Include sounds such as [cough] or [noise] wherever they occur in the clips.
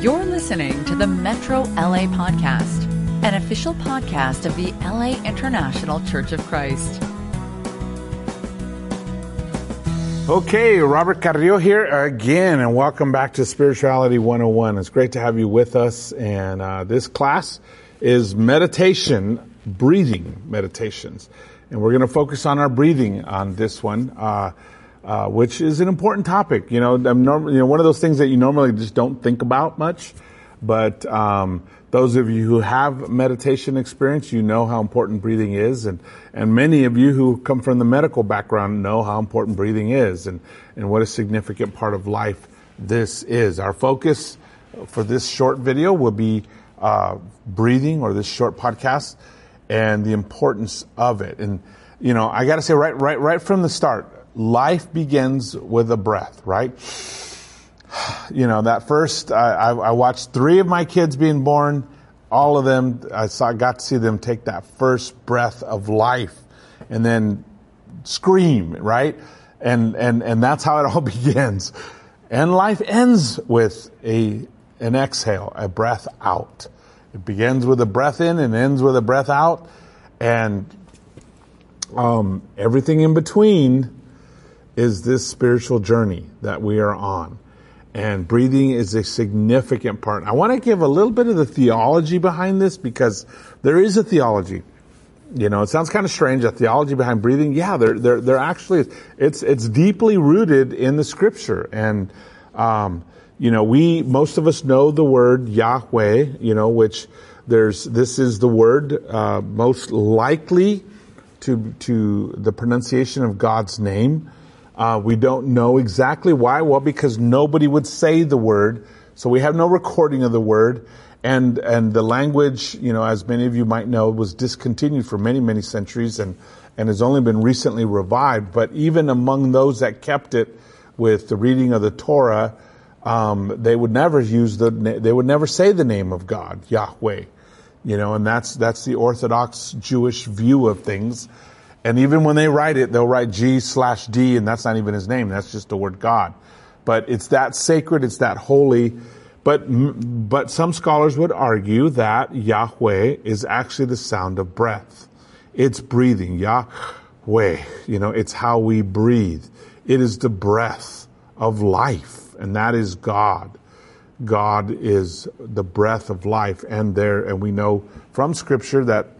You're listening to the Metro LA Podcast, an official podcast of the LA International Church of Christ. Okay, Robert Carrillo here again, and welcome back to Spirituality 101. It's great to have you with us, and uh, this class is meditation, breathing meditations. And we're going to focus on our breathing on this one, uh, uh, which is an important topic. You know, I'm you know, one of those things that you normally just don't think about much, but um, those of you who have meditation experience, you know how important breathing is, and and many of you who come from the medical background know how important breathing is, and and what a significant part of life this is. Our focus for this short video will be uh, breathing, or this short podcast, and the importance of it. And you know, I got to say right right right from the start, life begins with a breath, right? [sighs] you know, that first, I, I, watched three of my kids being born. All of them, I saw, got to see them take that first breath of life and then scream, right? And, and, and that's how it all [laughs] begins. And life ends with a, an exhale, a breath out. It begins with a breath in and ends with a breath out. And, um, everything in between is this spiritual journey that we are on and breathing is a significant part. I want to give a little bit of the theology behind this because there is a theology. You know, it sounds kind of strange, a theology behind breathing. Yeah, there, there, there actually is. It's, it's deeply rooted in the scripture. And, um, you know, we, most of us know the word Yahweh, you know, which there's, this is the word, uh, most likely to, to the pronunciation of God's name. Uh, we don't know exactly why. Well, because nobody would say the word, so we have no recording of the word, and and the language, you know, as many of you might know, was discontinued for many many centuries, and and has only been recently revived. But even among those that kept it, with the reading of the Torah, um, they would never use the they would never say the name of God, Yahweh, you know, and that's that's the Orthodox Jewish view of things. And even when they write it, they'll write G slash D, and that's not even his name. That's just the word God. But it's that sacred, it's that holy. But, but some scholars would argue that Yahweh is actually the sound of breath. It's breathing. Yahweh. You know, it's how we breathe. It is the breath of life, and that is God. God is the breath of life, and there, and we know from scripture that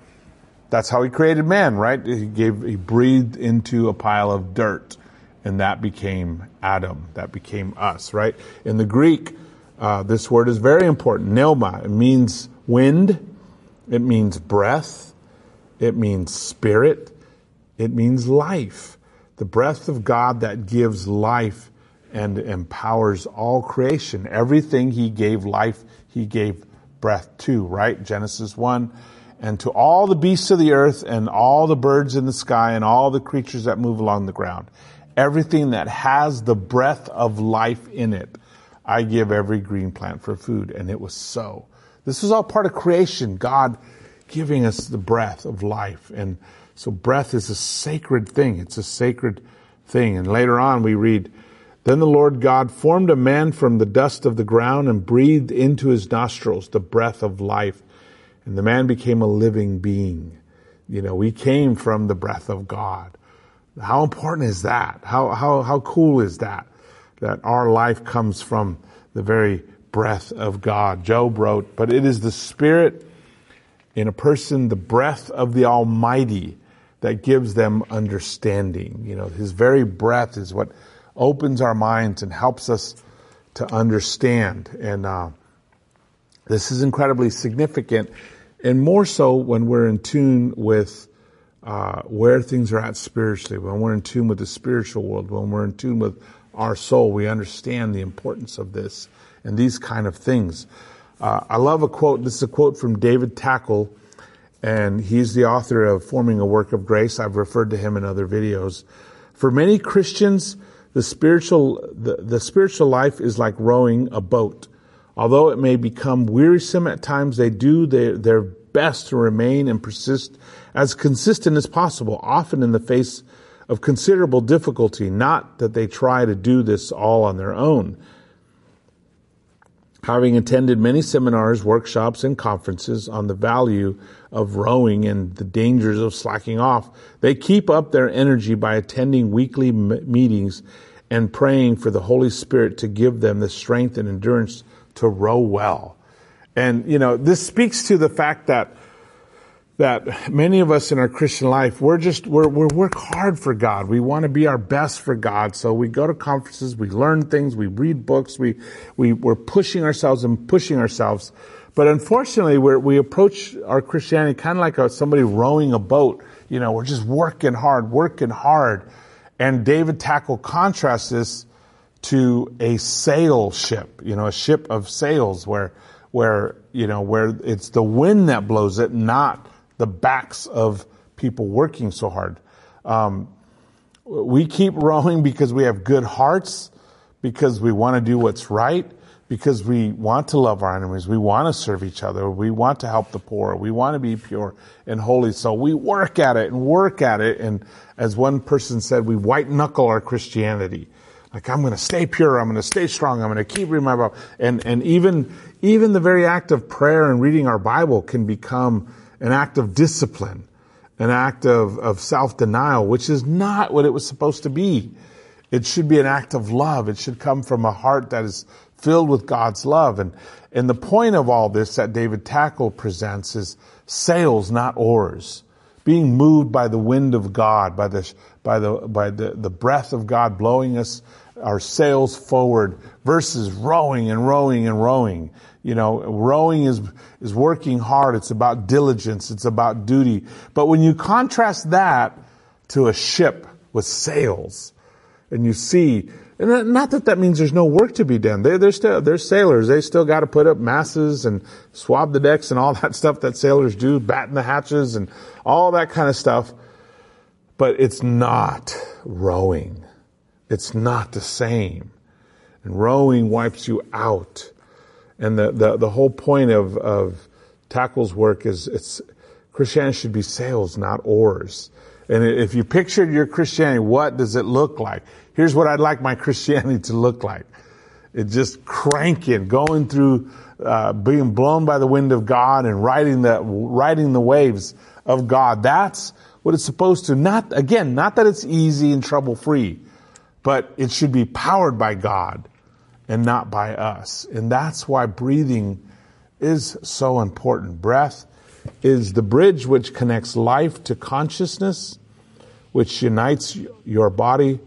that's how he created man, right? He gave, he breathed into a pile of dirt and that became Adam. That became us, right? In the Greek, uh, this word is very important. Pneuma. It means wind. It means breath. It means spirit. It means life. The breath of God that gives life and empowers all creation. Everything he gave life, he gave breath to, right? Genesis 1 and to all the beasts of the earth and all the birds in the sky and all the creatures that move along the ground. Everything that has the breath of life in it, I give every green plant for food. And it was so. This was all part of creation. God giving us the breath of life. And so breath is a sacred thing. It's a sacred thing. And later on we read, then the Lord God formed a man from the dust of the ground and breathed into his nostrils the breath of life and the man became a living being. You know, we came from the breath of God. How important is that? How, how, how cool is that? That our life comes from the very breath of God. Job wrote, but it is the spirit in a person, the breath of the Almighty that gives them understanding. You know, his very breath is what opens our minds and helps us to understand. And, uh, this is incredibly significant and more so when we're in tune with uh, where things are at spiritually, when we're in tune with the spiritual world, when we're in tune with our soul, we understand the importance of this and these kind of things. Uh, I love a quote. This is a quote from David Takle, and he's the author of Forming a Work of Grace. I've referred to him in other videos. For many Christians, the spiritual the, the spiritual life is like rowing a boat. Although it may become wearisome at times, they do their, their best to remain and persist as consistent as possible, often in the face of considerable difficulty, not that they try to do this all on their own. Having attended many seminars, workshops, and conferences on the value of rowing and the dangers of slacking off, they keep up their energy by attending weekly meetings and praying for the Holy Spirit to give them the strength and endurance to row well. And, you know, this speaks to the fact that that many of us in our Christian life, we're just, we're, we work hard for God. We want to be our best for God. So we go to conferences, we learn things, we read books, we, we, we're pushing ourselves and pushing ourselves. But unfortunately, we we approach our Christianity kind of like a, somebody rowing a boat. You know, we're just working hard, working hard. And David Takle contrasts this to a sail ship, you know, a ship of sails where, where, you know, where it's the wind that blows it, not the backs of people working so hard. Um, we keep [laughs] rowing because we have good hearts, because we want to do what's right, because we want to love our enemies. We want to serve each other. We want to help the poor. We want to be pure and holy. So we work at it and work at it. And as one person said, we white knuckle our Christianity. Like I'm going to stay pure. I'm going to stay strong. I'm going to keep reading my Bible. And, and even, even the very act of prayer and reading our Bible can become an act of discipline, an act of, of self-denial, which is not what it was supposed to be. It should be an act of love. It should come from a heart that is filled with God's love. And, and the point of all this that David Takle presents is sails, not oars. Being moved by the wind of God, by the, by the, by the, the breath of God blowing us, our sails forward versus rowing and rowing and rowing. You know, rowing is, is working hard. It's about diligence. It's about duty. But when you contrast that to a ship with sails and you see, and not that that means there's no work to be done. They, they're still, they're sailors. They still got to put up masses and swab the decks and all that [laughs] stuff that sailors do, batten the hatches and all that kind of stuff. But it's not rowing. It's not the same. And rowing wipes you out. And the, the, the whole point of, of Takle's work is it's, Christianity should be sails, not oars. And if you pictured your Christianity, what does it look like? Here's what I'd like my [laughs] Christianity to look like. It's just cranking, going through, uh, being blown by the wind of God and riding the, riding the waves of God. That's what it's supposed to. Not, again, not that it's easy and trouble free, but it should be powered by God and not by us. And that's why breathing is so important. Breath is the bridge which connects life to consciousness, which unites your body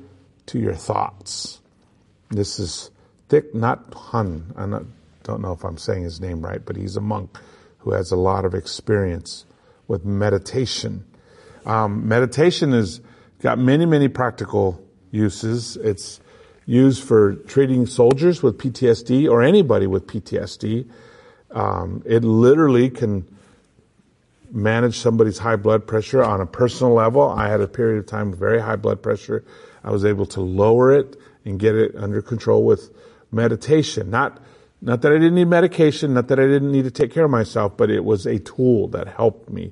to your thoughts. This is Thich Nhat Hanh. I don't know if I'm saying his name right, but he's a monk who has a lot of experience with meditation. Um, meditation has got many, many practical uses. It's used for treating soldiers with PTSD or anybody with PTSD. Um, it literally can manage somebody's high blood pressure on a personal level. I had a period of time with very high blood pressure. I was able to lower it and get it under control with meditation. Not, not that I didn't need medication, not that I didn't need to take care of myself, but it was a tool that helped me.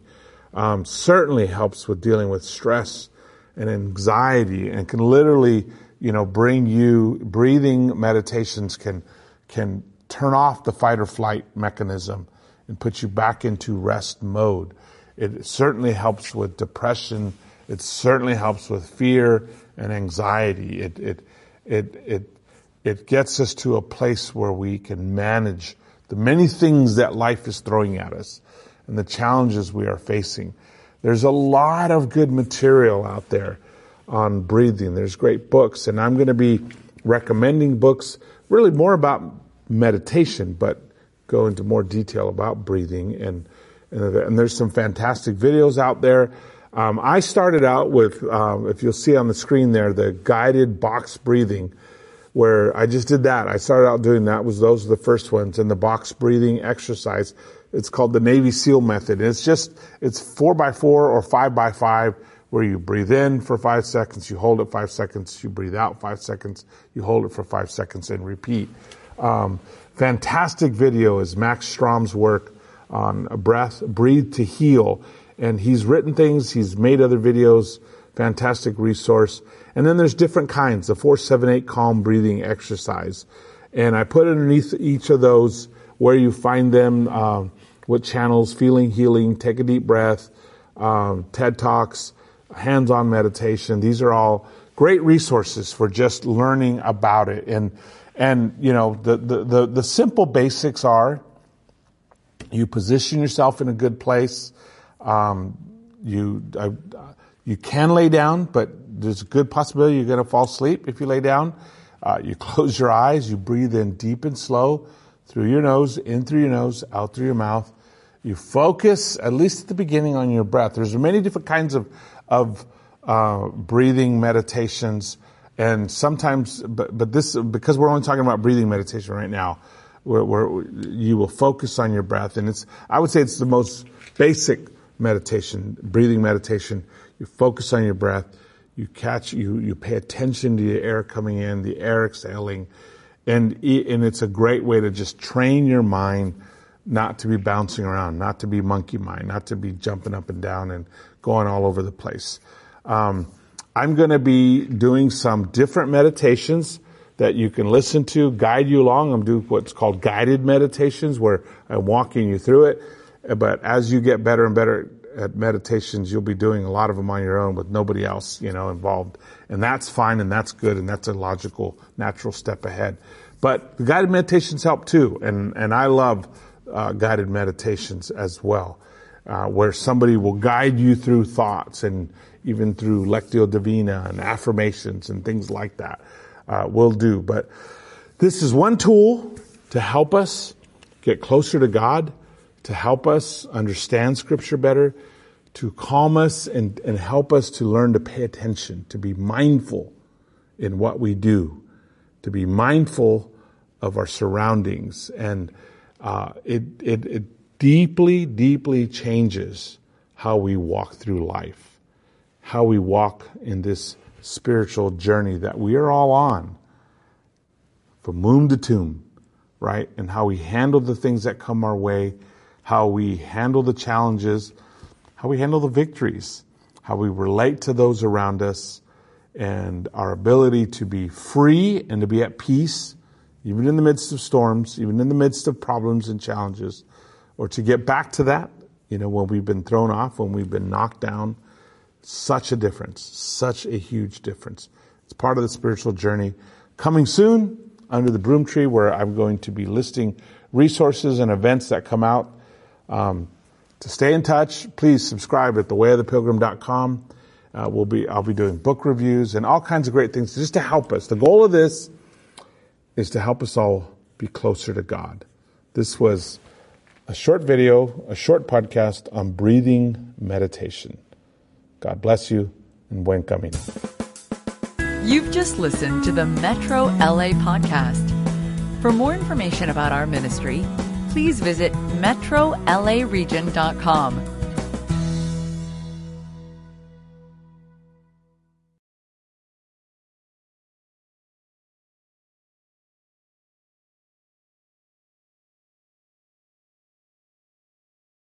Um, certainly helps with dealing with stress and anxiety and can literally you know, bring you, breathing meditations can, can turn off the fight or flight mechanism and put you back into rest mode. It certainly helps with depression. It certainly helps with fear and anxiety. It, it, it, it, it gets us to a place where we can manage the many things that life is throwing at us and the challenges we are facing. There's a lot of good material out there on breathing. There's great books, and I'm going to be recommending books really more about meditation, but go into more detail about breathing. And, and, there's some fantastic videos out there. Um, I started out with, um, if you'll see on the screen there, the guided box breathing, where I just did that. I started out doing that. Was those are the first ones, and the box breathing exercise. It's called the Navy SEAL method. It's just it's four by four or five by five where you breathe in for five seconds, you hold it five seconds, you breathe out five seconds, you hold it for five seconds and repeat. Um, fantastic video is Max Strom's work on breath, breathe to heal. And he's written things, he's made other videos, fantastic resource. And then there's different kinds, the 478 calm breathing exercise. And I put underneath each of those where you find them, um, what channels, Feeling Healing, Take a Deep Breath, um, TED Talks, Hands on Meditation. These are all great resources for just learning about it. And, and you know, the, the, the, the simple basics are you position yourself in a good place. Um, you, uh, you can lay down, but there's a good possibility you're going to fall asleep if you lay down. Uh, you [laughs] close your eyes, you breathe in deep and slow through your nose, in through your nose, out through your mouth. You focus, at least at the beginning, on your breath. There's many different kinds of, of uh, breathing meditations, and sometimes, but, but this, because we're only talking about breathing meditation right now, where, where you will focus on your breath, and it's, I would say it's the most basic meditation, breathing meditation. You focus on your breath you catch, you, you pay attention to the air coming in, the air exhaling, and, and it's a great way to just train your mind not to be bouncing around, not to be monkey mind, not to be jumping up and down and going all over the place. Um, I'm going to be doing some different meditations that you can listen to, guide you along. I'm doing what's called guided meditations where I'm walking you through it. But as you get better and better at meditations, you'll be doing a lot of them on your own with nobody else, you know, involved. And that's fine and that's good and that's a logical, natural step ahead. But the guided meditations help too. And, and I love uh, guided meditations as well, uh, where somebody will guide you through thoughts and even through Lectio Divina and affirmations and things like that. Uh, will do. But this is one tool to help us get closer to God to help us understand Scripture better, to calm us and, and help us to learn to pay attention, to be mindful in what we do, to be mindful of our surroundings. And uh, it, it, it deeply, deeply changes how we walk through life, how we walk in this spiritual journey that we are all on from womb to tomb, right? And how we handle the things that come our way how we handle the challenges, how we handle the victories, how we relate to those around us, and our ability to be free and to be at peace, even in the midst of storms, even in the midst of problems and challenges, or to get back to that, you know, when we've been thrown off, when we've been knocked down. Such a difference, such a huge difference. It's part of the spiritual journey. Coming soon under the broom tree, where I'm going to be listing resources and events that come out um, to stay in touch, please subscribe at thewayofthepilgrim.com. Uh, we'll be, I'll be doing book reviews and all kinds of great things just to help us. The goal of this is to help us all be closer to God. This was a short video, a short podcast on breathing meditation. God bless you and buen camino. You've just listened to the Metro LA podcast. For more information about our ministry, please visit metrolaregion.com